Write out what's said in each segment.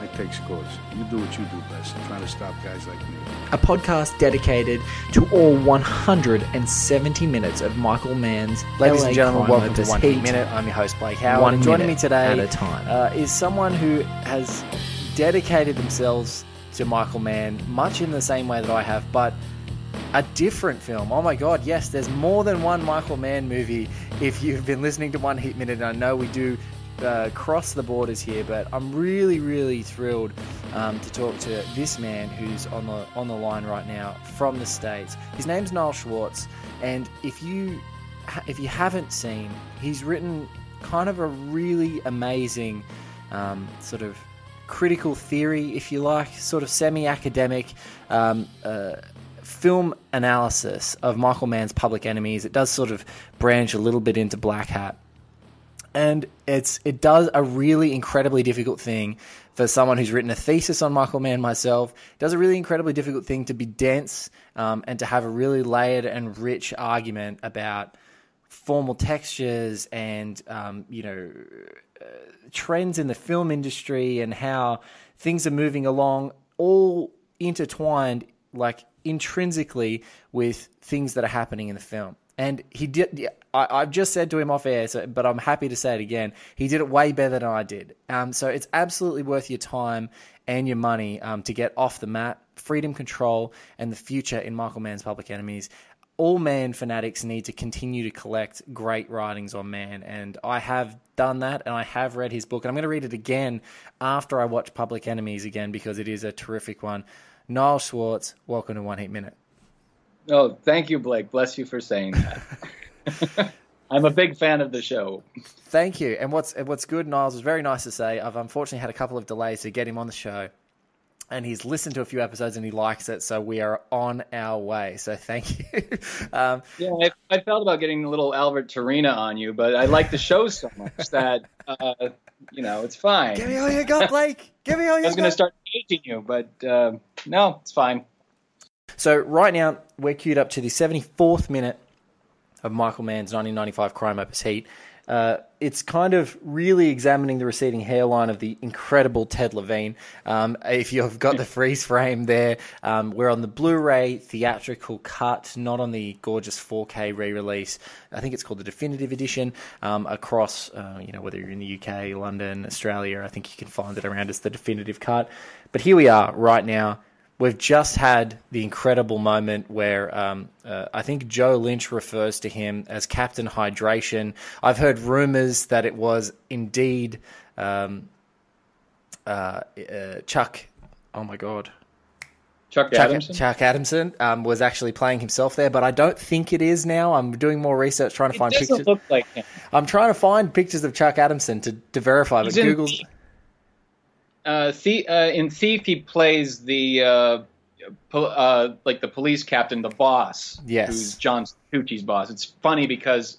I take scores. You do what you do best. Trying to stop guys like me. A podcast dedicated to all 170 minutes of Michael Mann's Ladies LA and gentlemen, crime welcome to One Heat. Heat Minute. I'm your host, Blake Howard. One and joining me today at a time. Uh, is someone who has dedicated themselves to Michael Mann, much in the same way that I have, but a different film. Oh my god, yes, there's more than one Michael Mann movie. If you've been listening to One Heat Minute, and I know we do uh, cross the borders here, but I'm really, really thrilled um, to talk to this man who's on the on the line right now from the states. His name's Niles Schwartz, and if you if you haven't seen, he's written kind of a really amazing um, sort of critical theory, if you like, sort of semi-academic. Um, uh, film analysis of Michael Mann's Public Enemies. It does sort of branch a little bit into Black Hat and it's it does a really incredibly difficult thing for someone who's written a thesis on Michael Mann myself. It does a really incredibly difficult thing to be dense um, and to have a really layered and rich argument about formal textures and um, you know uh, trends in the film industry and how things are moving along, all intertwined like intrinsically with things that are happening in the film. And he did. I, I've just said to him off air, so, but I'm happy to say it again. He did it way better than I did. Um, so it's absolutely worth your time and your money um, to get Off the Map. Freedom, control, and the future in Michael Mann's Public Enemies. All Mann fanatics need to continue to collect great writings on Mann, and I have done that, and I have read his book, and I'm going to read it again after I watch Public Enemies again because it is a terrific one. Niles Schwartz, welcome to One Heat Minute. Oh, thank you, Blake. Bless you for saying that. I'm a big fan of the show. Thank you. And what's what's good, Niles, was very nice to say. I've unfortunately had a couple of delays to get him on the show. And he's listened to a few episodes and he likes it, so we are on our way. So thank you. um, Yeah, I, I felt about getting a little Albert Torena on you, but I like the show so much that uh, you know it's fine. give me all you got, Blake. Give me all you I was going to start hating you, but uh, no, it's fine. So right now we're queued up to the 74th minute of Michael Mann's 1995 crime opus Heat. Uh, it's kind of really examining the receding hairline of the incredible Ted Levine. Um, if you've got the freeze frame there, um, we're on the Blu-ray theatrical cut, not on the gorgeous 4K re-release. I think it's called the definitive edition. Um, across, uh, you know, whether you're in the UK, London, Australia, I think you can find it around as the definitive cut. But here we are right now. We've just had the incredible moment where um, uh, I think Joe Lynch refers to him as Captain Hydration. I've heard rumors that it was indeed um, uh, uh, Chuck. Oh my God. Chuck, Chuck Adamson. Chuck Adamson um, was actually playing himself there, but I don't think it is now. I'm doing more research trying to it find doesn't pictures. look like him. I'm trying to find pictures of Chuck Adamson to, to verify, but He's in Google's. Uh, uh, in Thief, he plays the uh, pol- uh, like the police captain, the boss. Yes. Who's John Santucci's boss. It's funny because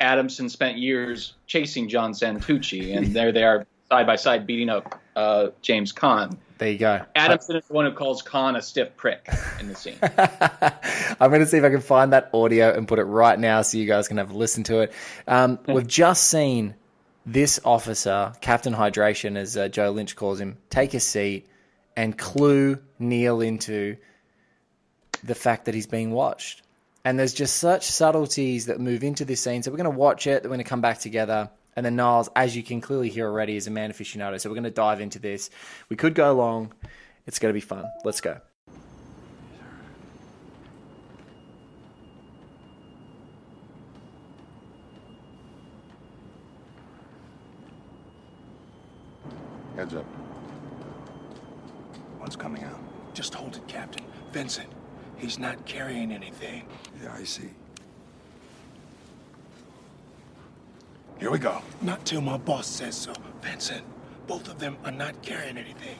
Adamson spent years chasing John Santucci, and there they are side by side beating up uh, James Caan. There you go. Adamson is the one who calls Caan a stiff prick in the scene. I'm going to see if I can find that audio and put it right now so you guys can have a listen to it. Um, we've just seen this officer, Captain Hydration, as uh, Joe Lynch calls him, take a seat and clue Neil into the fact that he's being watched. And there's just such subtleties that move into this scene. So we're going to watch it, we're going to come back together. And then Niles, as you can clearly hear already, is a Mann aficionado. So we're going to dive into this. We could go long. It's going to be fun. Let's go. Heads up. One's coming out. Just hold it, Captain. Vincent, he's not carrying anything. Yeah, I see. Here we go. Not till my boss says so. Vincent, both of them are not carrying anything.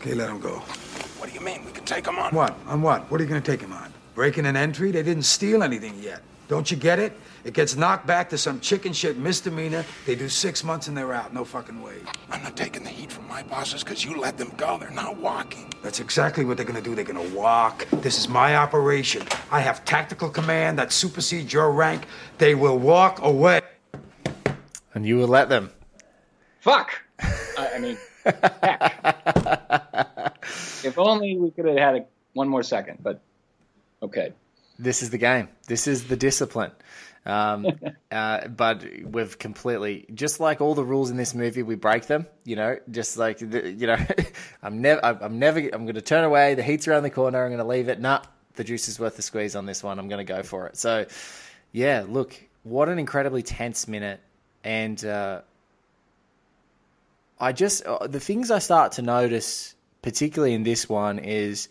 Okay, let him go. What do you mean? We can take him on. What? On what? What are you gonna take him on? Breaking an entry? They didn't steal anything yet. Don't you get it? It gets knocked back to some chicken shit misdemeanor. They do six months and they're out. No fucking way. I'm not taking the heat from my bosses because you let them go. They're not walking. That's exactly what they're gonna do. They're gonna walk. This is my operation. I have tactical command that supersedes your rank. They will walk away. And you will let them. Fuck. I, I mean, heck. if only we could have had a, one more second. But okay. This is the game. This is the discipline. Um, uh, but we've completely, just like all the rules in this movie, we break them. You know, just like the, you know, I'm never, I'm never, I'm going to turn away. The heat's around the corner. I'm going to leave it. Nah, the juice is worth the squeeze on this one. I'm going to go for it. So, yeah, look, what an incredibly tense minute, and uh, I just uh, the things I start to notice, particularly in this one, is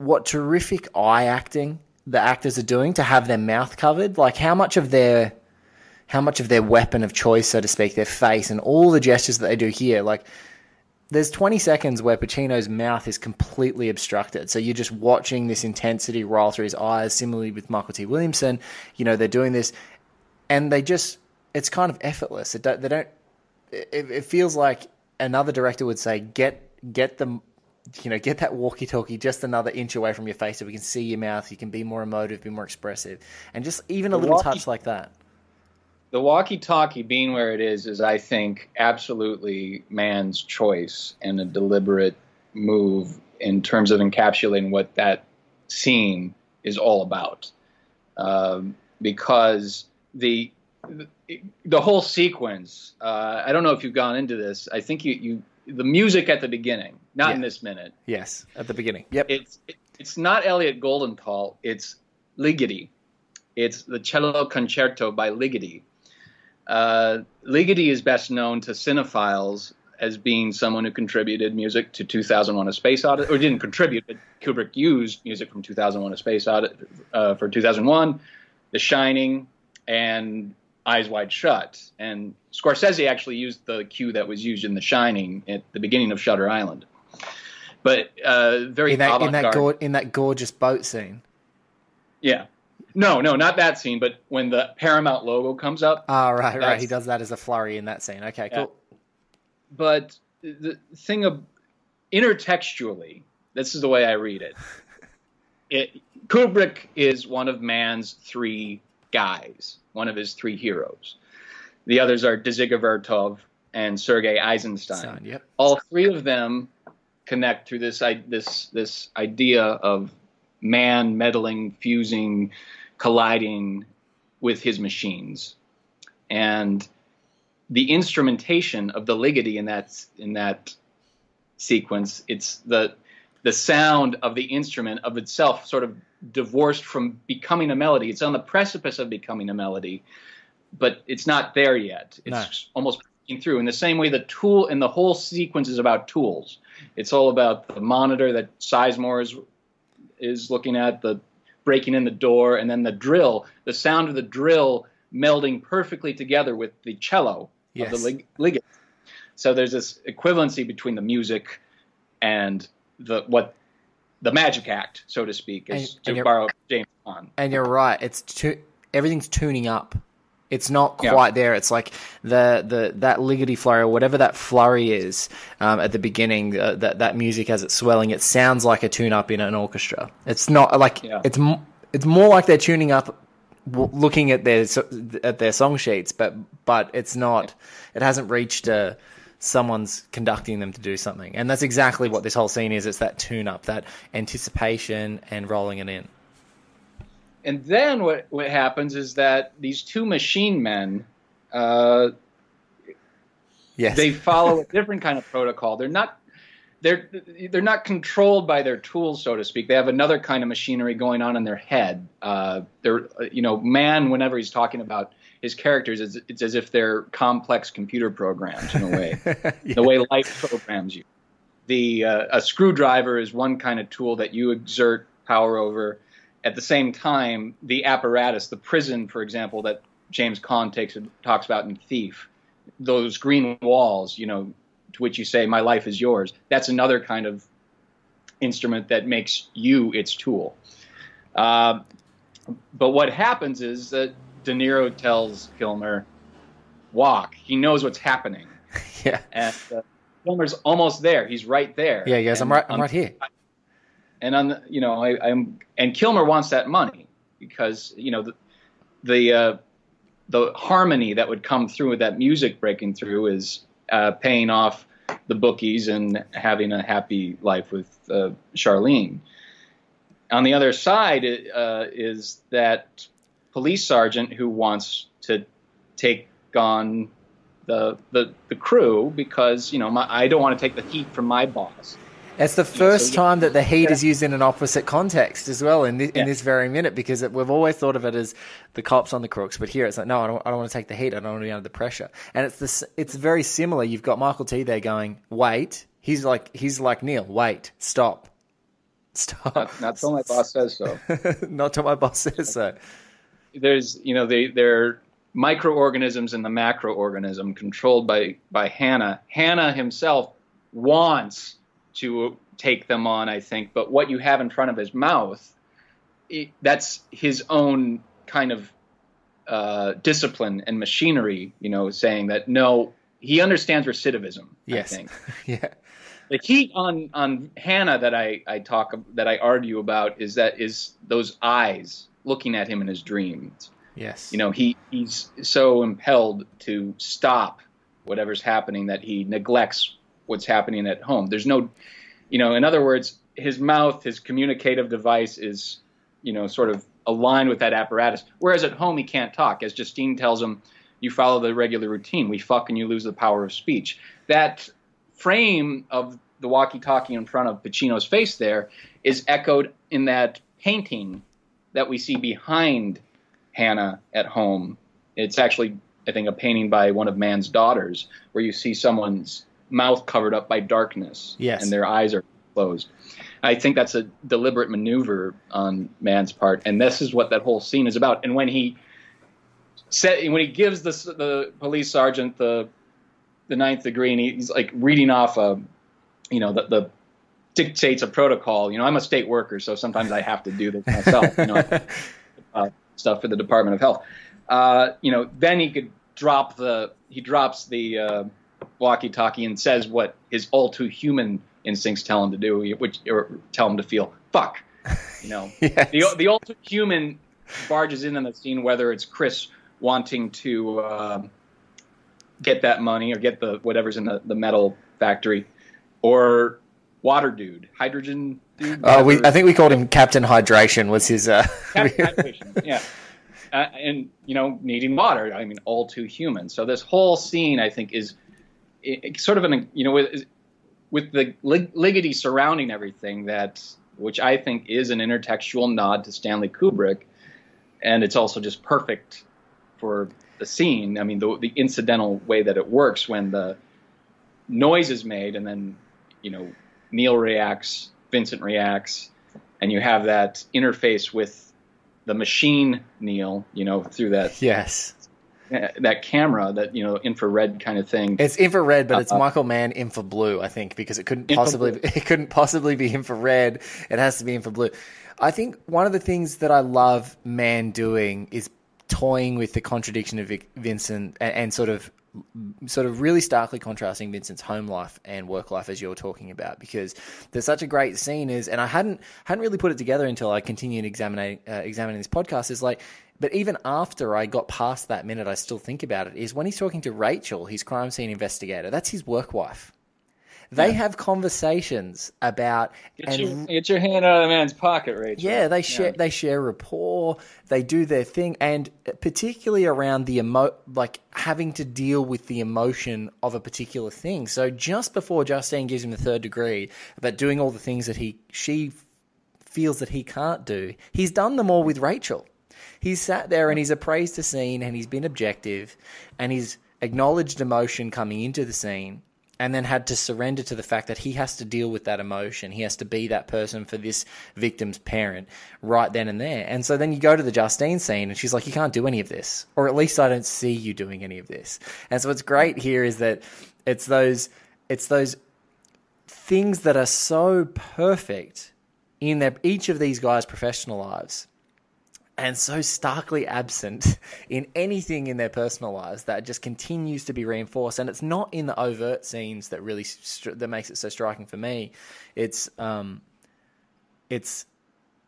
what terrific eye acting the actors are doing to have their mouth covered. Like how much of their how much of their weapon of choice, so to speak, their face and all the gestures that they do here, like there's 20 seconds where Pacino's mouth is completely obstructed. So you're just watching this intensity roll through his eyes. Similarly with Mykelti Williamson, you know, they're doing this and they just, it's kind of effortless. It don't, they don't, it, it feels like another director would say, get, get them, you know, get that walkie talkie just another inch away from your face so we can see your mouth. You can be more emotive, be more expressive. And just even a The little walkie- touch like that. the walkie-talkie being where it is is, I think, absolutely Mann's choice and a deliberate move in terms of encapsulating what that scene is all about. Um, because the the whole sequence, uh, I don't know if you've gone into this. I think you, you the music at the beginning, not in this minute. Yes, at the beginning. Yep. It's it, it's not Elliot Goldenthal. It's Ligeti. It's the cello concerto by Ligeti. Uh, Ligeti is best known to cinephiles as being someone who contributed music to 2001: A Space Odyssey, or didn't contribute, but Kubrick used music from 2001: A Space Odyssey uh, for 2001, The Shining, and Eyes Wide Shut. And Scorsese actually used the cue that was used in The Shining at the beginning of Shutter Island. But uh, very in that in that avant-garde. in that gorgeous boat scene. Yeah. No, no, not that scene, but when the Paramount logo comes up. Ah, right, right. He does that as a flurry in that scene. Okay, cool. But the thing of intertextually, this is the way I read it. it. Kubrick is one of Mann's three guys, one of his three heroes. The others are Dziga Vertov and Sergei Eisenstein. Son, yep. all three of them connect through this this this idea of man meddling, fusing, colliding with his machines, and the instrumentation of the ligeti in that in that sequence. It's the the sound of the instrument of itself, sort of divorced from becoming a melody. It's on the precipice of becoming a melody, but it's not there yet. It's No. almost breaking through. In the same way, the tool and the whole sequence is about tools. It's all about the monitor that Sizemore is is looking at, the breaking in the door, and then the drill. The sound of the drill melding perfectly together with the cello Yes. of the lig-. So there's this equivalency between the music and the what the magic act, so to speak, is and to you're- borrow James Bond. And you're right. It's tu- everything's tuning up. It's not Yeah. quite there. It's like the, the that Ligeti flurry or whatever that flurry is um, at the beginning. Uh, that that music as it's swelling, it sounds like a tune up in an orchestra. It's not like Yeah. it's m- it's more like they're tuning up, w- looking at their at their song sheets, but but it's not. It hasn't reached uh, someone's conducting them to do something, and that's exactly what this whole scene is. It's that tune up, that anticipation, and rolling it in. And then what what happens is that these two machine men, uh, Yes, they follow a different kind of protocol. They're not they're they're not controlled by their tools, so to speak. They have another kind of machinery going on in their head. Uh, they're you know, Mann, whenever he's talking about his characters, it's, it's as if they're complex computer programs in a way, the way life programs you. The uh, a screwdriver is one kind of tool that you exert power over. At the same time, the apparatus, the prison, for example, that James Caan takes talks about in Thief, those green walls, you know, to which you say, "My life is yours." That's another kind of instrument that makes you its tool. Uh, but what happens is that De Niro tells Kilmer, "Walk." He knows what's happening, Yeah. and uh, Kilmer's almost there. He's right there. Yeah, he goes, I'm right, I'm on- right here. and on the, you know I, I'm and Kilmer wants that money because you know the the uh, the harmony that would come through with that music breaking through is uh, paying off the bookies and having a happy life with uh, Charlene. On the other side uh, is that police sergeant who wants to take on the the, the crew because you know my, I don't want to take the heat from my boss. It's the first so- time that the heat is used in an opposite context as well in this, Yeah. in this very minute because it, we've always thought of it as the cops on the crooks, but here it's like no, I don't, I don't want to take the heat. I don't want to be under the pressure. And it's this, it's very similar. You've got Mykelti there going, wait. He's like he's like Neil. Wait, stop, stop. Not, not till my boss says so. Not till my boss says so. There's you know they they're microorganisms in the macroorganism controlled by by Hanna. Hanna himself wants to take them on, I think, but what you have in front of his mouth, it, that's his own kind of uh, discipline and machinery. You know, saying that no, he understands recidivism. Yes. I think yeah. the heat on on Hanna that I I talk that I argue about is that is those eyes looking at him in his dreams. Yes. You know, he he's so impelled to stop whatever's happening that he neglects what's happening at home. There's no, you know, in other words, his mouth, his communicative device is, you know, sort of aligned with that apparatus. Whereas at home he can't talk. As Justine tells him, you follow the regular routine. We fuck and you lose the power of speech. That frame of the walkie-talkie in front of Pacino's face there is echoed in that painting that we see behind Hanna at home. It's actually, I think, a painting by one of Mann's daughters, where you see someone's mouth covered up by darkness, Yes. and their eyes are closed. I think that's a deliberate maneuver on Mann's part, and this is what that whole scene is about. And when he said, when he gives the the police sergeant the the ninth degree, and he's like reading off a, you know, the, the dictates a protocol. You know, I'm a state worker, so sometimes I have to do this myself. You know, uh, stuff for the Department of Health. Uh, you know, then he could drop the he drops the uh, walkie-talkie and says what his all too human instincts tell him to do, which or tell him to feel. Fuck. You know, Yes. the the all too human barges in on the scene, whether it's Chris wanting to uh, get that money or get the whatever's in the, the metal factory, or water dude, hydrogen dude. Oh, we. I think we called him Captain Hydration. Was his? Uh, Captain Hydration, yeah. Uh, and you know, needing water. I mean, all too human. So this whole scene, I think, is i i- sort of an you know with with the lig- Ligeti surrounding everything that, which I think is an intertextual nod to Stanley Kubrick, and it's also just perfect for the scene. I mean, the the incidental way that it works when the noise is made, and then you know Neil reacts, Vincent reacts, and you have that interface with the machine Neil, you know, through that yes. that camera, that you know infrared kind of thing. It's infrared, but it's Uh-uh. Michael Mann infra blue, I think, because it couldn't possibly it couldn't possibly be infrared. It has to be infra blue. I think one of the things that I love Mann doing is toying with the contradiction of Vic- Vincent and, and sort of sort of really starkly contrasting Vincent's home life and work life as you're talking about because there's such a great scene is and I hadn't hadn't really put it together until I continued examining uh, examining this podcast is like but even after I got past that minute I still think about it is when he's talking to Rachel his crime scene investigator. That's his work wife they have conversations about Get, and your, get your hand out of the man's pocket, Rachel. yeah, they share they share rapport, they do their thing, and particularly around the emo like having to deal with the emotion of a particular thing. So just before Justine gives him the third degree about doing all the things that he she feels that he can't do, he's done them all with Rachel. He's sat there and he's appraised the scene and he's been objective and he's acknowledged emotion coming into the scene and then had to surrender to the fact that he has to deal with that emotion. He has to be that person for this victim's parent right then and there. And so then you go to the Justine scene and she's like, You can't do any of this. Or at least I don't see you doing any of this. And so what's great here is that it's those it's those things that are so perfect in their each of these guys' professional lives and so starkly absent in anything in their personal lives that just continues to be reinforced and it's not in the overt scenes that really str- that makes it so striking for me it's um it's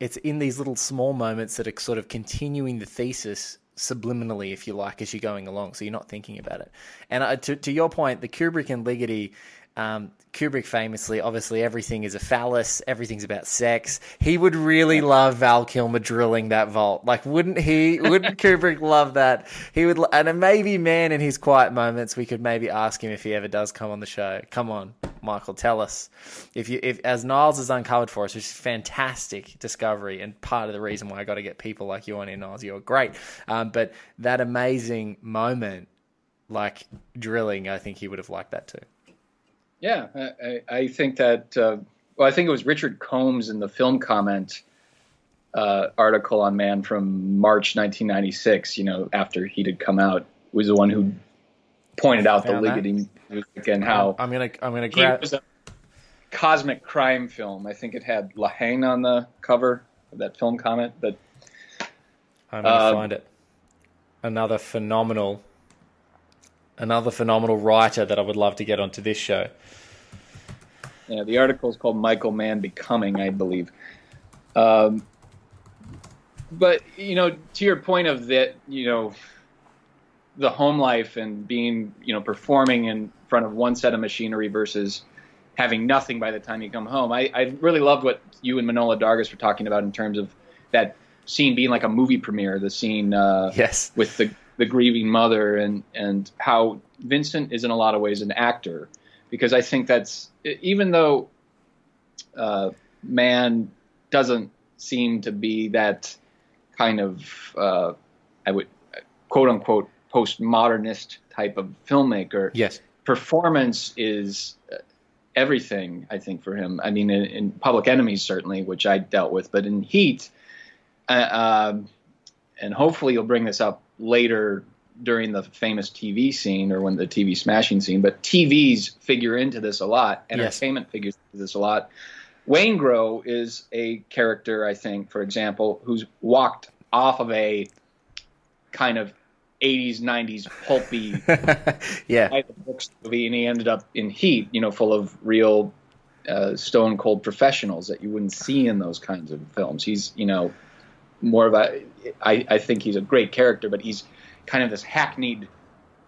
it's in these little small moments that are sort of continuing the thesis subliminally, if you like, as you're going along. So you're not thinking about it. And uh, to, to your point, the Kubrick and Ligeti um, Kubrick famously, obviously, everything is a phallus. Everything's about sex. He would really love Val Kilmer drilling that vault. Like, wouldn't he? Wouldn't Kubrick love that? He would. And maybe, Mann, in his quiet moments, we could maybe ask him if he ever does come on the show. Come on, Michael, tell us if you, if as Niles has uncovered for us, which is fantastic discovery and part of the reason why I got to get people like you on here, Niles. You're great. Um, but that amazing moment, like drilling, I think he would have liked that too. Yeah, I, I think that. Uh, well, I think it was Richard Combs in the film comment uh, article on Mann from March 1996. You know, after he had come out, was the one who pointed out the Ligeti music and how I'm gonna I'm gonna grab. Was a cosmic crime film. I think it had La Haine on the cover of that film comment. But I'm gonna uh, find it. Another phenomenal another phenomenal writer that I would love to get onto this show. Yeah, the article is called Michael Mann Becoming, I believe. Um, but you know, to your point of that, you know, the home life and being, you know, performing in front of one set of machinery versus having nothing by the time you come home. I, I really loved what you and Manohla Dargis were talking about in terms of that scene being like a movie premiere. The scene, uh, yes, with the the grieving mother and and how Vincent is in a lot of ways an actor because I think that's even though uh, Mann doesn't seem to be that kind of uh, I would quote unquote postmodernist type of filmmaker. Yes, performance is uh, everything I think for him. I mean, in, in Public Enemies certainly, which I dealt with, but in Heat, uh, um, and hopefully you'll bring this up later during the famous TV scene or when the TV smashing scene, but TVs figure into this a lot. Entertainment yes. figures into this a lot. Waingro is a character, I think, for example, who's walked off of a kind of 80s, 90s pulpy yeah. movie, and he ended up in Heat, you know, full of real uh, stone cold professionals that you wouldn't see in those kinds of films. He's, you know, more of a. I, I think he's a great character, but he's kind of this hackneyed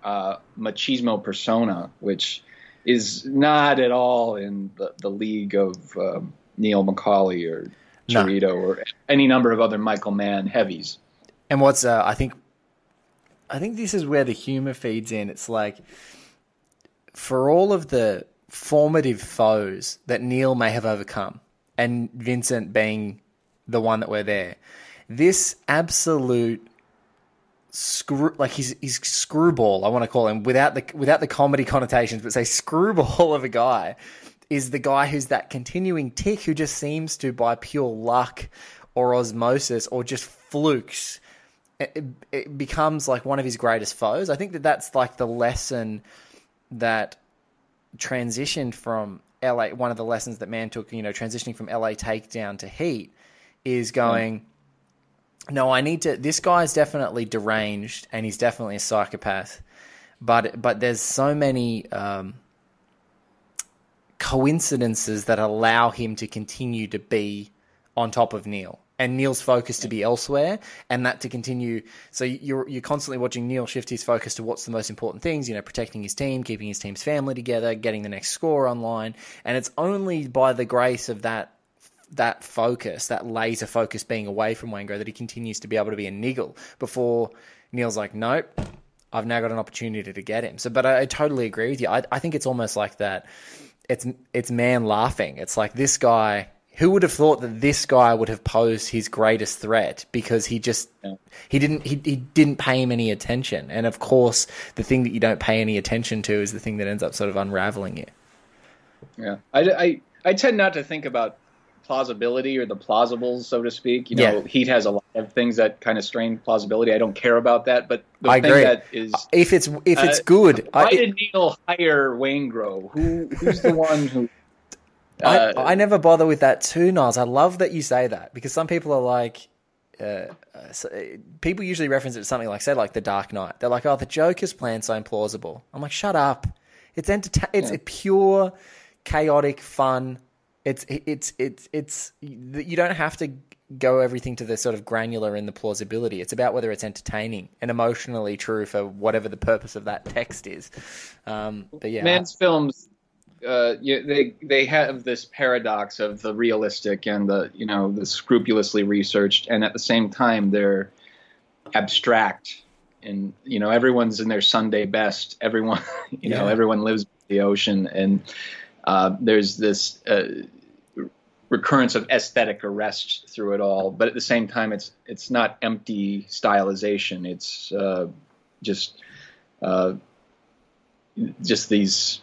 uh, machismo persona, which is not at all in the, the league of um, Neil McCauley or Cheritto no. or any number of other Michael Mann heavies. And what's uh, I think, I think this is where the humor feeds in. It's like for all of the formative foes that Neil may have overcome, and Vincent being the one that we're there this absolute screw like he's he's screwball I want to call him without the without the comedy connotations but say screwball of a guy is the guy who's that continuing tick who just seems to by pure luck or osmosis or just flukes it, it becomes like one of his greatest foes. I think that that's like the lesson that transitioned from LA one of the lessons that Mann took you know transitioning from LA takedown to heat is going mm no, I need to. This guy's definitely deranged, and he's definitely a psychopath. But but there's so many um, coincidences that allow him to continue to be on top of Neil, and Neil's focus to be elsewhere, and that to continue. So you're you're constantly watching Neil shift his focus to what's the most important things. You know, protecting his team, keeping his team's family together, getting the next score online, and it's only by the grace of that that focus, that laser focus being away from Waingro, that he continues to be able to be a niggle before Neil's like, nope, I've now got an opportunity to get him. So, but I, I totally agree with you. I, I think it's almost like that. It's it's Mann laughing. It's like this guy. Who would have thought that this guy would have posed his greatest threat because he just yeah. he didn't he, he didn't pay him any attention. And of course, the thing that you don't pay any attention to is the thing that ends up sort of unraveling you. Yeah, I, I, I tend not to think about plausibility or the plausibles, so to speak. You know, Yeah. Heat has a lot of things that kind of strain plausibility. I don't care about that, but the I thing agree. that is If it's if it's Uh, good, why I, did Neil hire Waingro? Who who's the one who? I, uh, I never bother with that too, Niles. I love that you say that because some people are like, uh, uh, so, uh, people usually reference it to something like, say, like The Dark Knight. They're like, oh, the Joker's plan's so implausible. I'm like, shut up. It's enterta- It's a pure, chaotic fun. It's it's it's it's you don't have to go everything to the sort of granular and the plausibility. It's about whether it's entertaining and emotionally true for whatever the purpose of that text is. Um, but yeah, Mann's films, uh, you, they they have this paradox of the realistic and the you know the scrupulously researched, and at the same time they're abstract. And you know everyone's in their Sunday best. Everyone, you know, Yeah. everyone lives by the ocean, and uh, there's this uh, recurrence of aesthetic arrest through it all. But at the same time, it's it's not empty stylization. It's uh, just uh, just these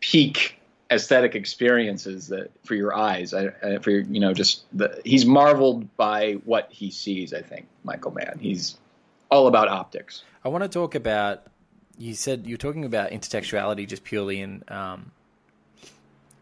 peak aesthetic experiences that for your eyes I, I, for your, you know just the he's marveled by what he sees i think michael mann he's all about optics I want to talk about. You said you're talking about intertextuality just purely in um,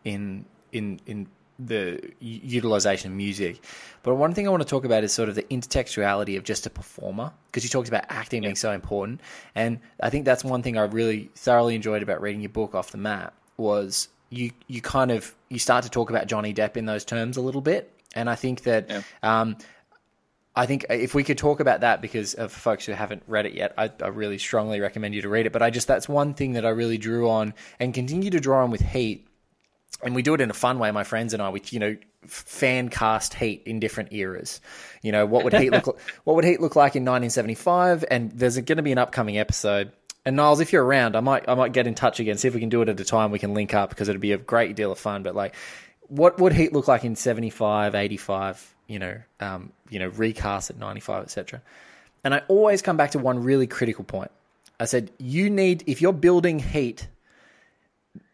in in in the utilization of music, but one thing I want to talk about is sort of the intertextuality of just a performer because you talked about acting being so important, and I think that's one thing I really thoroughly enjoyed about reading your book off the map was you you kind of you start to talk about Johnny Depp in those terms a little bit, and I think that. Yeah. Um, I think if we could talk about that, because of folks who haven't read it yet, I, I really strongly recommend you to read it. But I just that's one thing that I really drew on and continue to draw on with Heat, and we do it in a fun way. My friends and I, we you know fan cast Heat in different eras. You know what would Heat look what would Heat look like in 1975? And there's going to be an upcoming episode. And Niles, if you're around, I might I might get in touch again, see if we can do it at a time we can link up because it'd be a great deal of fun. But like, what would Heat look like in 75, 85? You know, um, you know, recast at 95, etc. And I always come back to one really critical point. I said, you need if you're building Heat,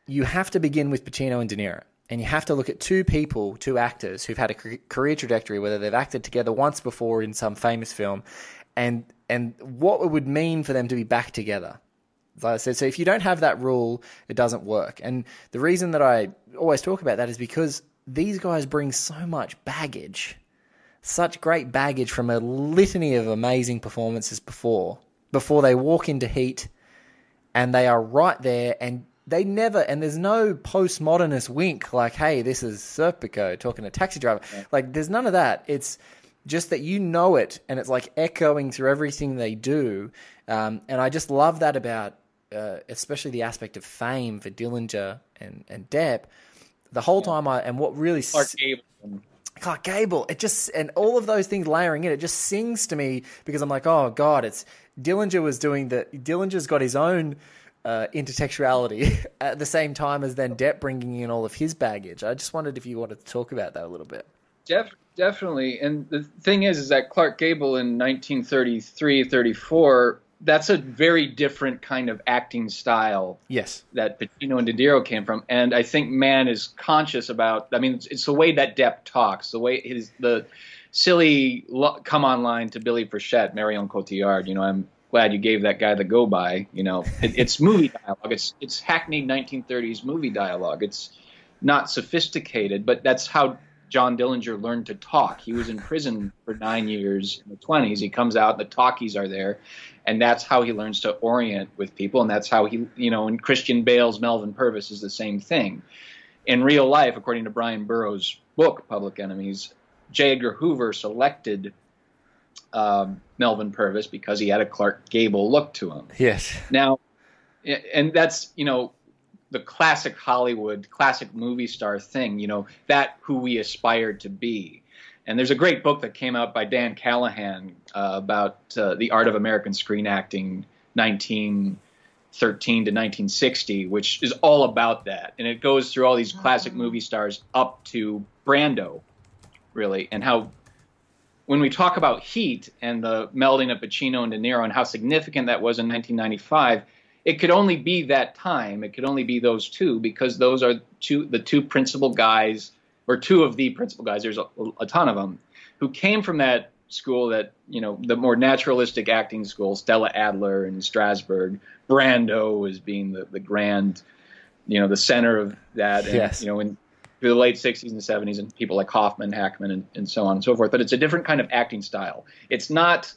you have to begin with Pacino and De Niro. And you have to look at two people, two actors who've had a career trajectory, whether they've acted together once before in some famous film, and and what it would mean for them to be back together. Like I said, so if you don't have that rule, it doesn't work. And the reason that I always talk about that is because these guys bring so much baggage, such great baggage from a litany of amazing performances before, before they walk into Heat, and they are right there and they never and there's no postmodernist wink like hey this is serpico talking to taxi driver. Like there's none of that. It's just that you know it and it's like echoing through everything they do. Um, and i just love that about uh, especially the aspect of fame for dillinger and, and depp. The whole time i and what really clark gable. Clark Gable. It just and all of those things layering in, it just sings to me because I'm like, oh god, it's Dillinger was doing the Dillinger's got his own uh, intertextuality at the same time as then Depp bringing in all of his baggage. I just wondered if you wanted to talk about that a little bit. Def, definitely. And the thing is, is that Clark Gable in 1933, 34, that's a very different kind of acting style Yes. that Pacino and De Niro came from. And I think Mann is conscious about. I mean, it's, it's the way that Depp talks, the way his the silly lo- come on line to Billy Frechette, Marion Cotillard. You know, I'm glad you gave that guy the go by. You know, it, it's movie dialogue. It's it's hackneyed 1930s movie dialogue. It's not sophisticated, but that's how John Dillinger learned to talk. He was in prison for nine years in the 20s. He comes out, the talkies are there, and that's how he learns to orient with people. And that's how he, you know, in Christian Bale's Melvin Purvis is the same thing. In real life, according to Bryan Burrough's book, Public Enemies, J. Edgar Hoover selected um, Melvin Purvis because he had a Clark Gable look to him. Yes. Now, and that's you know the classic Hollywood, classic movie star thing. You know that who we aspired to be. And there's a great book that came out by Dan Callahan uh, about uh, the art of American screen acting, 1913 to 1960, which is all about that. And it goes through all these classic movie stars up to Brando, really, and how when we talk about Heat and the melding of Pacino and De Niro and how significant that was in 1995, it could only be that time. It could only be those two because those are two the two principal guys or two of the principal guys. There's a, a ton of them who came from that school that you know the more naturalistic acting school. Stella Adler and Strasberg. Brando as being the the grand, you know, the center of that. And, Yes. You know, in through the late 60s and 70s, and people like Hoffman, Hackman, and, and so on and so forth. But it's a different kind of acting style. It's not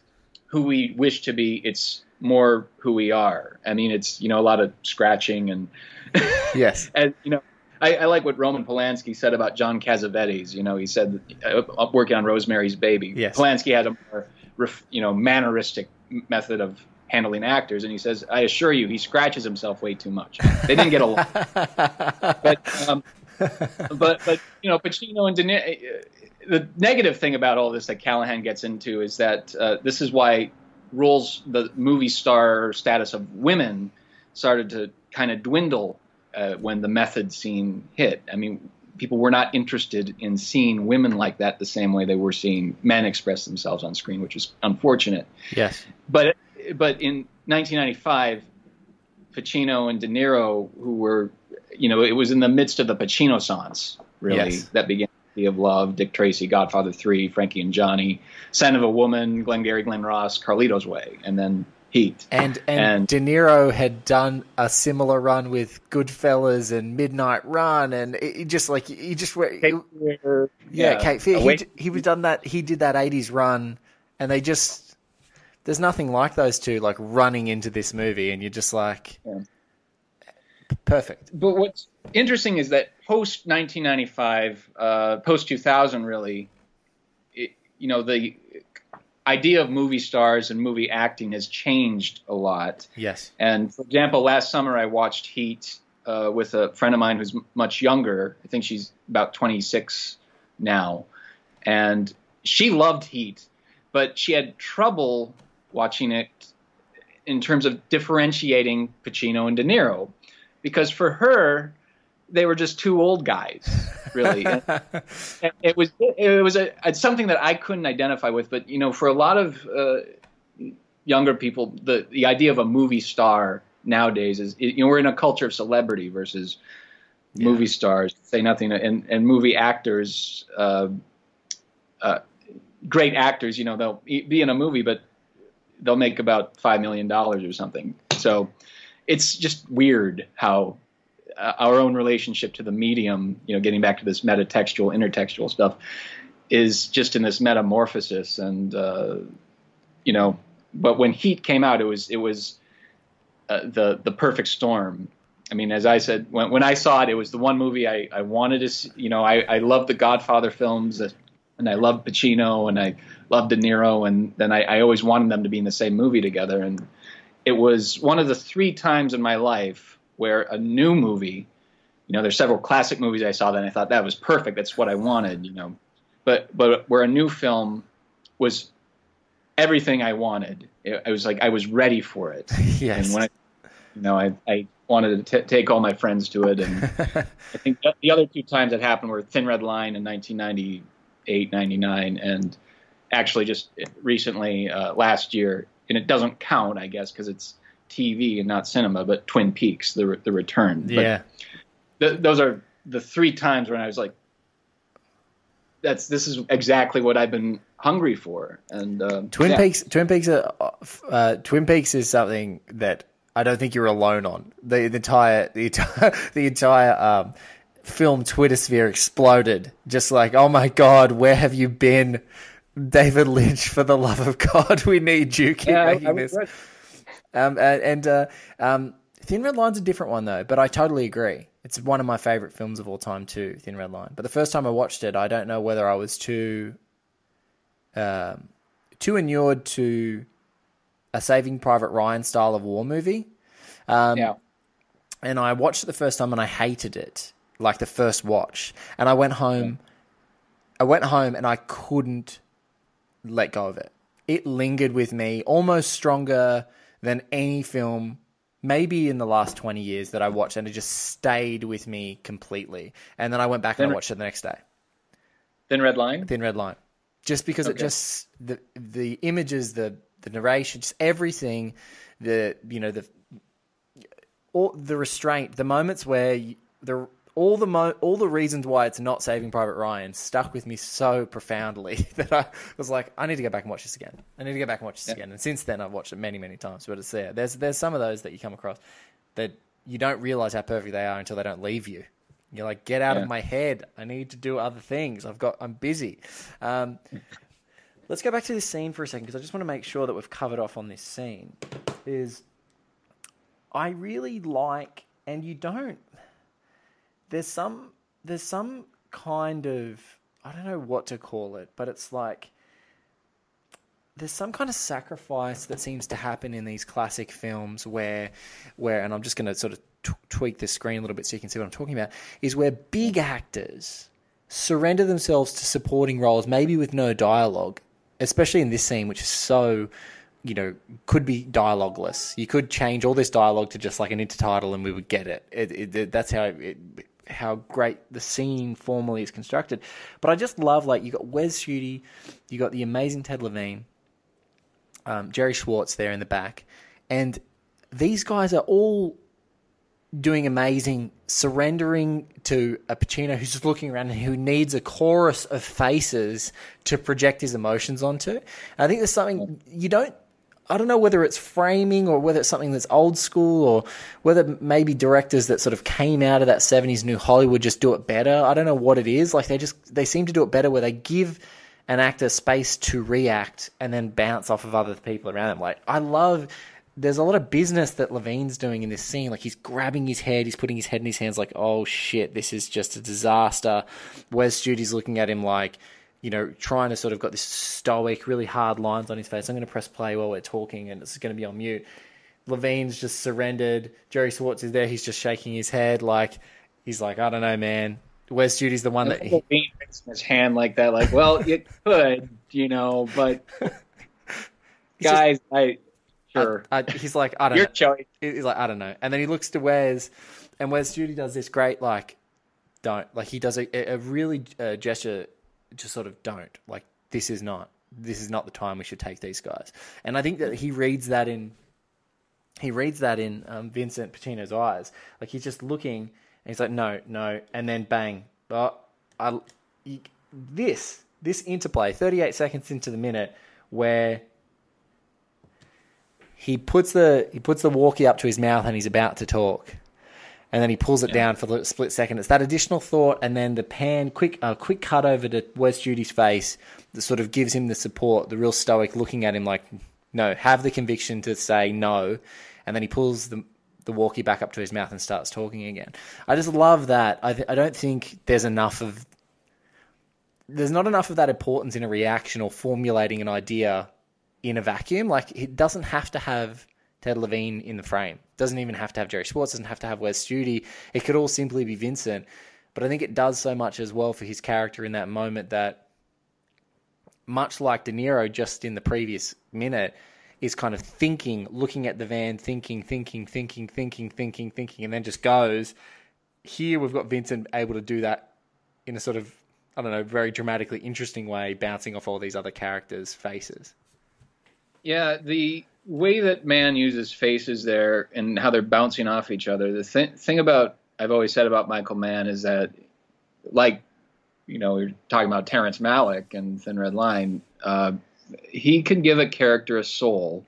who we wish to be. It's more who we are. I mean, it's you know a lot of scratching and Yes. and you know, I, I like what Roman Polanski said about John Cassavetes. You know, he said uh, working on Rosemary's Baby. Yes. Polanski had a more ref, you know manneristic method of handling actors, and he says, I assure you, he scratches himself way too much. They didn't get along. but um, but but you know, Pacino and De Niro. The negative thing about all this that Callahan gets into is that uh, this is why roles, the movie star status of women, started to kind of dwindle uh, when the method scene hit. I mean, people were not interested in seeing women like that the same way they were seeing men express themselves on screen, which is unfortunate. Yes. But but in 1995, Pacino and De Niro, who were, you know, it was in the midst of the Pacino sons, really, Yes. that began Sea of Love, Dick Tracy, Godfather Three, Frankie and Johnny, Scent of a Woman, Glengarry Glen Ross, Carlito's Way, and then Heat. And, and And- De Niro had done a similar run with Goodfellas and Midnight Run, and it, it just like he just went, yeah, Kate. Fear. He, Awake- d- he was done that. He did that '80s run, and they just there's nothing like those two like running into this movie, and you're just like Yeah. Perfect. but what's interesting is that post 1995, uh, post 2000, really, it, you know, the idea of movie stars and movie acting has changed a lot. Yes. And for example, last summer I watched Heat uh, with a friend of mine who's m- much younger. I think she's about 26 now, and she loved Heat, but she had trouble watching it in terms of differentiating Pacino and De Niro, because for her they were just two old guys, really. And- and it was it was a it's something that I couldn't identify with, but you know, for a lot of uh, younger people, the the idea of a movie star nowadays is you know we're in a culture of celebrity versus movie stars. Say nothing, and and movie actors, uh, uh, great actors. You know, they'll be in a movie, but they'll make about five million dollars or something. So it's just weird how uh, our own relationship to the medium, you know, getting back to this metatextual, intertextual stuff, is just in this metamorphosis. And uh, you know, but when Heat came out, it was it was uh, the the perfect storm. I mean, as I said, when when I saw it, it was the one movie I, I wanted to. See, you know, I I love the Godfather films, and I love Pacino, and I love De Niro, and then I, I always wanted them to be in the same movie together. And it was one of the three times in my life where a new movie, you know, there's several classic movies I saw that I thought that was perfect. That's what I wanted, you know, but but where a new film was everything I wanted. It, I was like I was ready for it. Yes. And when I, you know, I, I wanted to t- take all my friends to it. And I think the- the other two times that happened were Thin Red Line in 1998, 99, and actually just recently uh, last year. And it doesn't count, I guess, because it's TV and not cinema, but Twin Peaks, the, the return. But yeah. th- those are the three times when I was like, that's this is exactly what I've been hungry for. And um, Twin yeah. Peaks. Twin Peaks. Are, uh, Twin Peaks is something that I don't think you're alone on. The, the entire the entire the entire um, film Twitter sphere exploded. Just like, oh my god, where have you been, David Lynch? For the love of God, we need you. Keep Yeah, making this. Um, uh, and uh, um, Thin Red Line's a different one though, but I totally agree. It's one of my favorite films of all time too, Thin Red Line. But the first time I watched it, I don't know whether I was too um, too inured to a Saving Private Ryan style of war movie. Um, yeah. and I watched it the first time and I hated it, like the first watch. And I went home. I went home and I couldn't let go of it. It lingered with me almost stronger than any film, maybe in the last twenty years that I watched, and it just stayed with me completely. And then I went back and I watched it the next day. Thin Red Line. Thin Red Line, just because it just the the images, the the narration, just everything, the you know the all the restraint, the moments where you, the all the mo- all the reasons why it's not Saving Private Ryan stuck with me so profoundly that I was like, I need to go back and watch this again. I need to go back and watch this Yeah. again. And since then, I've watched it many, many times. But it's there. There's there's some of those that you come across that you don't realize how perfect they are until they don't leave you. You're like, get out Yeah. of my head. I need to do other things. I've got. I'm busy. Um, let's go back to this scene for a second because I just want to make sure that we've covered off on this scene. Is I really like, and you don't. There's some. There's some kind of. I don't know what to call it, but it's like. There's some kind of sacrifice that seems to happen in these classic films where, where, and I'm just going to sort of t- tweak the screen a little bit so you can see what I'm talking about, is where big actors surrender themselves to supporting roles, maybe with no dialogue, especially in this scene, which is so, you know, could be dialogueless. You could change all this dialogue to just like an intertitle, and we would get it. it, it that's how it, how great the scene formally is constructed. But I just love like you got Wes Studi, you got the amazing Ted Levine, um, Jerry Schwartz there in the back, and these guys are all doing amazing, surrendering to a Pacino who's just looking around and who needs a chorus of faces to project his emotions onto. And I think there's something you don't. I don't know whether it's framing or whether it's something that's old school or whether maybe directors that sort of came out of that 70s new Hollywood just do it better. I don't know what it is. Like they just they seem to do it better where they give an actor space to react and then bounce off of other people around them. Like I love there's a lot of business that Levine's doing in this scene. Like he's grabbing his head, he's putting his head in his hands, like, oh shit, this is just a disaster. Wes Studi's looking at him like, you know, trying to sort of got this stoic, really hard lines on his face. I'm going to press play while we're talking, and it's going to be on mute. Levine's just surrendered. Jerry Schwartz is there. He's just shaking his head, like he's like, I don't know, man. Wes Studi's the one that he, Levine raising his hand like that, like, well, it could, you know, but guys, I sure I, he's like, I don't your know. choice. He's like, I don't know. And then he looks to Wes, and Wes Studi does this great, like, don't. Like, he does a, a really uh, gesture, just sort of don't. Like, this is not, this is not the time we should take these guys. And I think that he reads that in, he reads that in um, Vincent Pacino's eyes. Like, he's just looking, and he's like, no, no. And then bang. Oh, I, this, this interplay, 38 seconds into the minute, where he puts the he puts the walkie up to his mouth and he's about to talk, and then he pulls it down for the split second. It's that additional thought, and then the pan quick uh, quick cut over to Wes Studi's face that sort of gives him the support, the real stoic looking at him like, no, have the conviction to say no, and then he pulls the the walkie back up to his mouth and starts talking again. I just love that. I th- I don't think there's enough of there's not enough of that importance in a reaction or formulating an idea in a vacuum. Like it doesn't have to have Ted Levine in the frame. Doesn't even have to have Jerry Schwartz. Doesn't have to have Wes Studi. It could all simply be Vincent. But I think it does so much as well for his character in that moment that, much like De Niro just in the previous minute, is kind of thinking, looking at the van, thinking, thinking, thinking, thinking, thinking, thinking, and then just goes. Here we've got Vincent able to do that in a sort of, I don't know, very dramatically interesting way, bouncing off all these other characters' faces. Yeah, the way that Mann uses faces there and how they're bouncing off each other. The th- thing about I've always said about Michael Mann is that, like, you know, we are talking about Terrence Malick and Thin Red Line. Uh, he can give a character a soul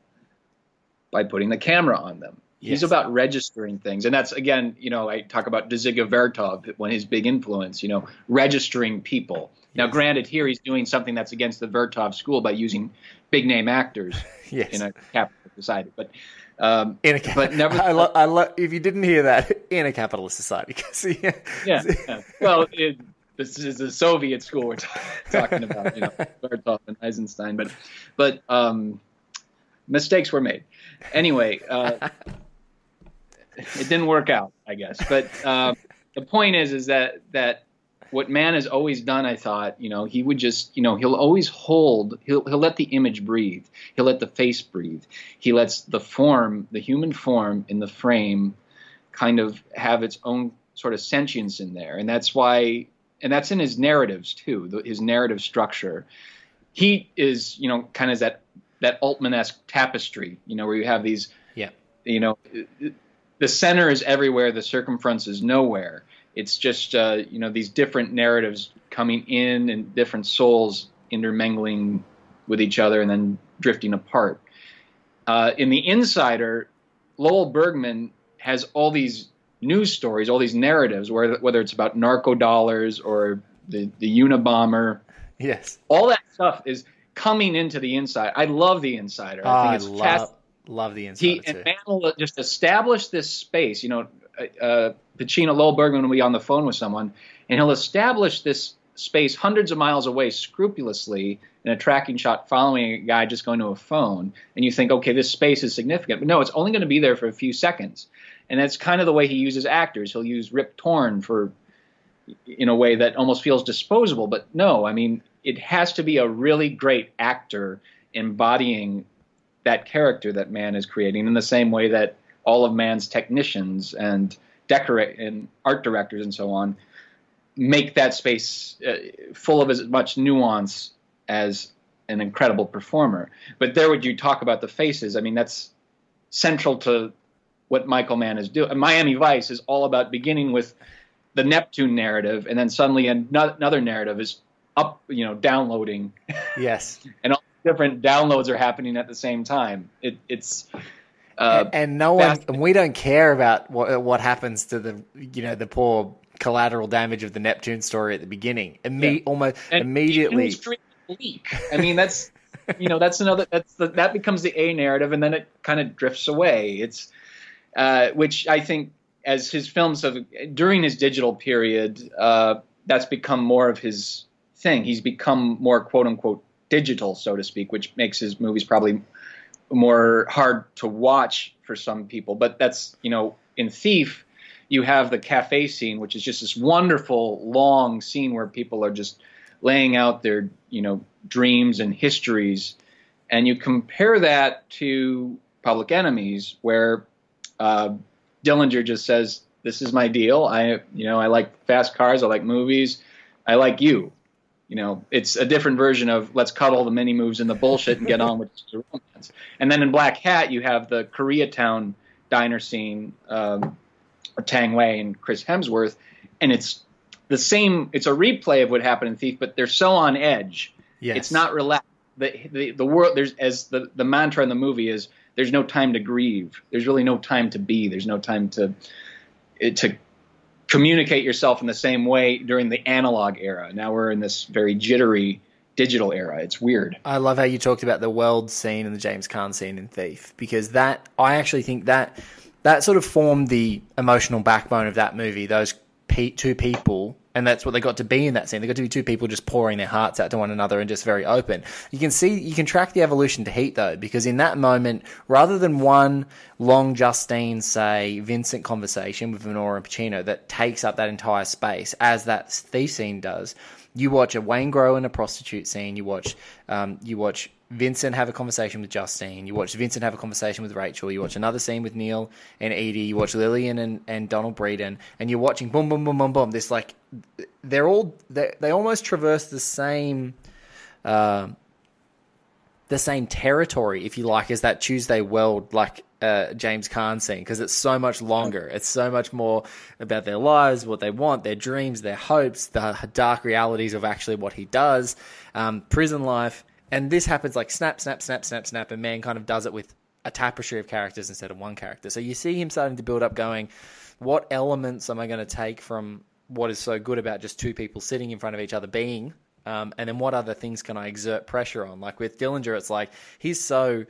by putting the camera on them. He's about registering things, and that's again, you know, I talk about Dziga Vertov, one his big influence. You know, registering people. Now, granted, here he's doing something that's against the Vertov school by using big name actors Yes. in a capitalist society. But um, in a ca- but never. I lo- I lo- if you didn't hear that in a capitalist society yeah, yeah, yeah. Well, it, this is the Soviet school we're ta- talking about, you know, Vertov and Eisenstein. But but um, mistakes were made. Anyway, uh, it didn't work out, I guess. But um, the point is, is that that what Mann has always done, I thought, you know, he would just, you know, he'll always hold, he'll he'll let the image breathe, he'll let the face breathe, he lets the form, the human form in the frame, kind of have its own sort of sentience in there, and that's why, and that's in his narratives too, the, his narrative structure. He is, you know, kind of that that Altman-esque tapestry, you know, where you have these yeah, you know the center is everywhere the circumference is nowhere It's just uh, you know these different narratives coming in and different souls intermingling with each other and then drifting apart. Uh, in the Insider, Lowell Bergman has all these news stories, all these narratives, where, whether it's about narco dollars or the, the Unabomber, Yes. all that stuff is coming into the Insider. I love the Insider. Oh, I I think it's love, love the Insider. He and just establish this space. You know, uh, uh, Pacino, Bergman will be on the phone with someone, and he'll establish this space hundreds of miles away scrupulously in a tracking shot following a guy just going to a phone. And you think, okay, this space is significant. But no, it's only going to be there for a few seconds. And that's kind of the way he uses actors. He'll use Rip Torn for in a way that almost feels disposable. But no, I mean, it has to be a really great actor embodying that character that Mann is creating in the same way that all of Mann's technicians and decorate and art directors and so on make that space uh, full of as much nuance as an incredible performer. But there, would you talk about the faces? I mean, that's central to what Michael Mann is doing. Miami Vice is all about beginning with the Neptune narrative, and then suddenly another narrative is up, you know, downloading, yes. and all different downloads are happening at the same time. It, it's uh, and, no one, and we don't care about what what happens to the you know the poor collateral damage of the Neptune story at the beginning. Imme- Yeah. Almost and immediately. Pacino's dream is bleak. I mean, that's you know that's another that's the, that becomes the A narrative, and then it kind of drifts away. It's uh, which I think as his films have during his digital period, uh, that's become more of his thing. He's become more quote unquote digital, so to speak, which makes his movies probably more hard to watch for some people. But that's you know in Thief, you have the cafe scene, which is just this wonderful long scene where people are just laying out their you know dreams and histories, and you compare that to Public Enemies, where uh, Dillinger just says, "This is my deal. I you know I like fast cars. I like movies. I like you." You know, it's a different version of let's cut all the mini moves and the bullshit and get on with the romance. And then in Blackhat, you have the Koreatown diner scene, um, Tang Wei and Chris Hemsworth, and it's the same. It's a replay of what happened in Thief, but they're so on edge. yes. It's not relaxed. The, the the world there's as the the mantra in the movie is there's no time to grieve. There's really no time to be. There's no time to it, to communicate yourself in the same way during the analog era. Now we're in this very jittery digital era. It's weird. I love how you talked about the Weld scene and the James Caan scene in Thief because that I actually think that that sort of formed the emotional backbone of that movie. Those pe- two people, and that's what they got to be in that scene. They got to be two people just pouring their hearts out to one another and just very open. You can see, you can track the evolution to Heat though, because in that moment, rather than one long Justine, say Vincent conversation with Venora and Pacino that takes up that entire space, as that Thief scene does. You watch a Waingro in a prostitute scene. You watch, um, you watch Vincent have a conversation with Justine. You watch Vincent have a conversation with Rachel. You watch another scene with Neil and Edie. You watch Lillian and, and Donald Breeden, and you're watching boom, boom, boom, boom, boom. This like, they're all they they almost traverse the same, uh, the same territory, if you like, as that Tuesday Weld like uh, James Caan scene because it's so much longer. It's so much more about their lives, what they want, their dreams, their hopes, the dark realities of actually what he does, um, prison life. And this happens like snap, snap, snap, snap, snap, and Mann kind of does it with a tapestry of characters instead of one character. So you see him starting to build up, going, what elements am I going to take from what is so good about just two people sitting in front of each other being? Um, and then what other things can I exert pressure on? Like with Dillinger, it's like he's so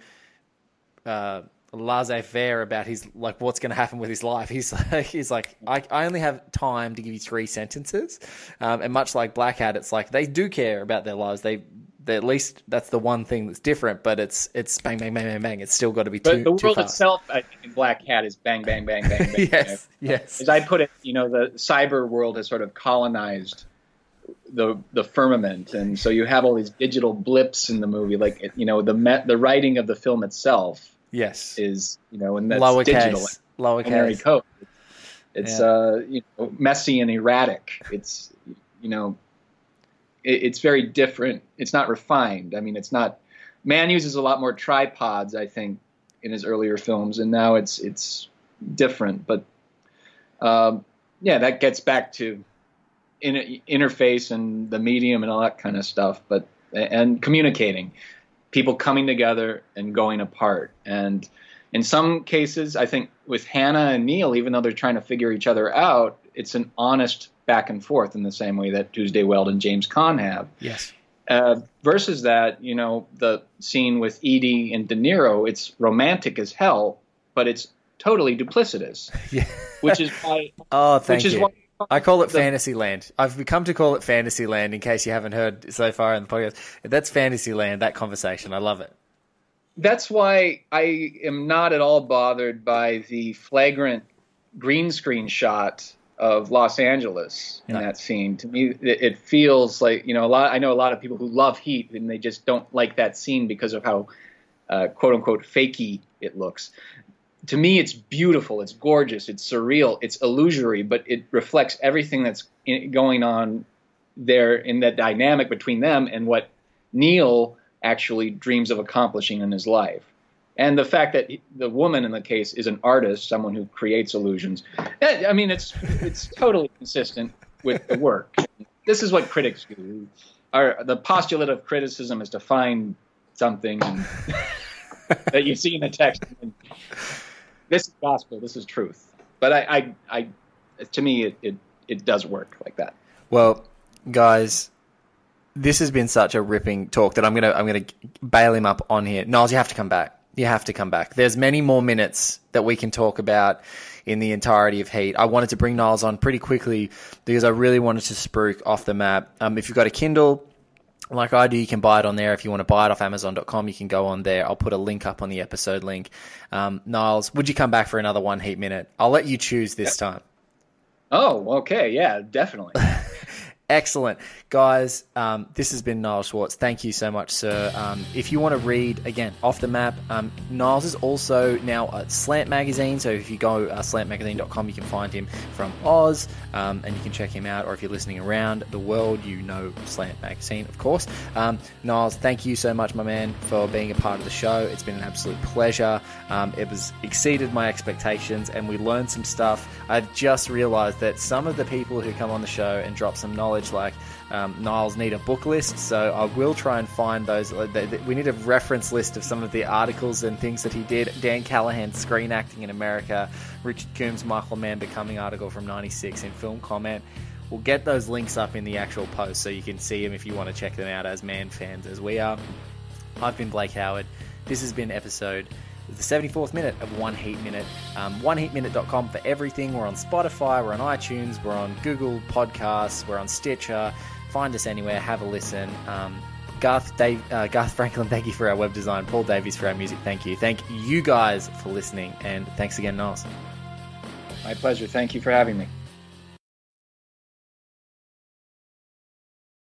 uh, laissez-faire about his like what's going to happen with his life. He's like, he's like, I, I only have time to give you three sentences, um, and much like Blackhat, it's like they do care about their lives. They at least that's the one thing that's different. But it's it's bang bang bang bang bang. It's still got to be But too the too world fast. itself, I think, in Blackhat is bang, bang, bang, bang, bang. yes, yes, As I put it, you know, the cyber world has sort of colonized the the firmament, and so you have all these digital blips in the movie. Like, you know, the me- the writing of the film itself yes. is, you know, and that's Lowercase, digital. lowercase. code. It's Yeah. uh, you know, messy and erratic. It's you know, it, it's very different. It's not refined. I mean, it's not. Mann uses a lot more tripods, I think, in his earlier films, and now it's it's different. But um, yeah, that gets back to in, interface and the medium and all that kind of stuff, but and communicating, people coming together and going apart. And in some cases, I think with Hanna and Neil, even though they're trying to figure each other out, it's an honest back and forth in the same way that Tuesday Weld and James Caan have. Yes. Uh, versus that, you know, the scene with Edie and De Niro, it's romantic as hell, but it's totally duplicitous. Yeah. Which is why. Oh, thank which is you. why I call it the- Fantasyland. I've become to call it Fantasyland in case you haven't heard so far in the podcast. That's Fantasyland, that conversation. I love it. that's why I am not at all bothered by the flagrant green screen shot of Los Angeles in Yeah. that scene. To me, it, feels like you know a lot. I know a lot of people who love Heat and they just don't like that scene because of how uh, quote unquote fakey it looks. To me, it's beautiful, it's gorgeous, it's surreal, it's illusory, but it reflects everything that's in, going on there in that dynamic between them and what Neil actually dreams of accomplishing in his life. And the fact that the woman in the case is an artist, someone who creates illusions. Eh, I mean, it's it's totally consistent with the work. This is what critics do. Our, the postulate of criticism is to find something and, that you see in the text. And this is gospel. This is truth. But I, I, I to me, it, it it does work like that. Well, guys, this has been such a ripping talk that I'm gonna I'm gonna bail him up on here. Niles, you have to come back. You have to come back. There's many more minutes that we can talk about in the entirety of Heat. I wanted to bring Niles on pretty quickly because I really wanted to spruik Off the Map. Um, if you've got a Kindle, like I do, you can buy it on there. If you want to buy it off Amazon.com, you can go on there. I'll put a link up on the episode link. Um, Niles, would you come back for another one Heat minute? I'll let you choose this time. Oh, okay, yeah, definitely. Excellent. Guys, um, this has been Niles Schwartz. Thank you so much, sir. Um, if you want to read, again, Off the Map, um, Niles is also now at Slant Magazine. So if you go uh, slantmagazine.com, you can find him from Oz um, and you can check him out. Or if you're listening around the world, you know Slant Magazine, of course. Um, Niles, thank you so much, my man, for being a part of the show. It's been an absolute pleasure. Um, it was exceeded my expectations and we learned some stuff. I've just realized that some of the people who come on the show and drop some knowledge, like um, Niles, need a book list. So I will try and find those. uh, We need a reference list of some of the articles and things that he did. Dan Callahan's screen acting in America, Richard Combs' Michael Mann becoming article from '96 in Film Comment. We'll get those links up in the actual post so you can see them if you want to check them out as Mann fans as we are. I've been Blake Howard. This has been episode the 74th minute of One Heat Minute. Um, OneHeatMinute.com for everything. We're on Spotify, we're on iTunes, we're on Google Podcasts, we're on Stitcher. Find us anywhere, have a listen. Um, Garth, Dave, uh, Garth Franklin, thank you for our web design. Paul Davies for our music, thank you. Thank you guys for listening, and thanks again, Niles. My pleasure. Thank you for having me.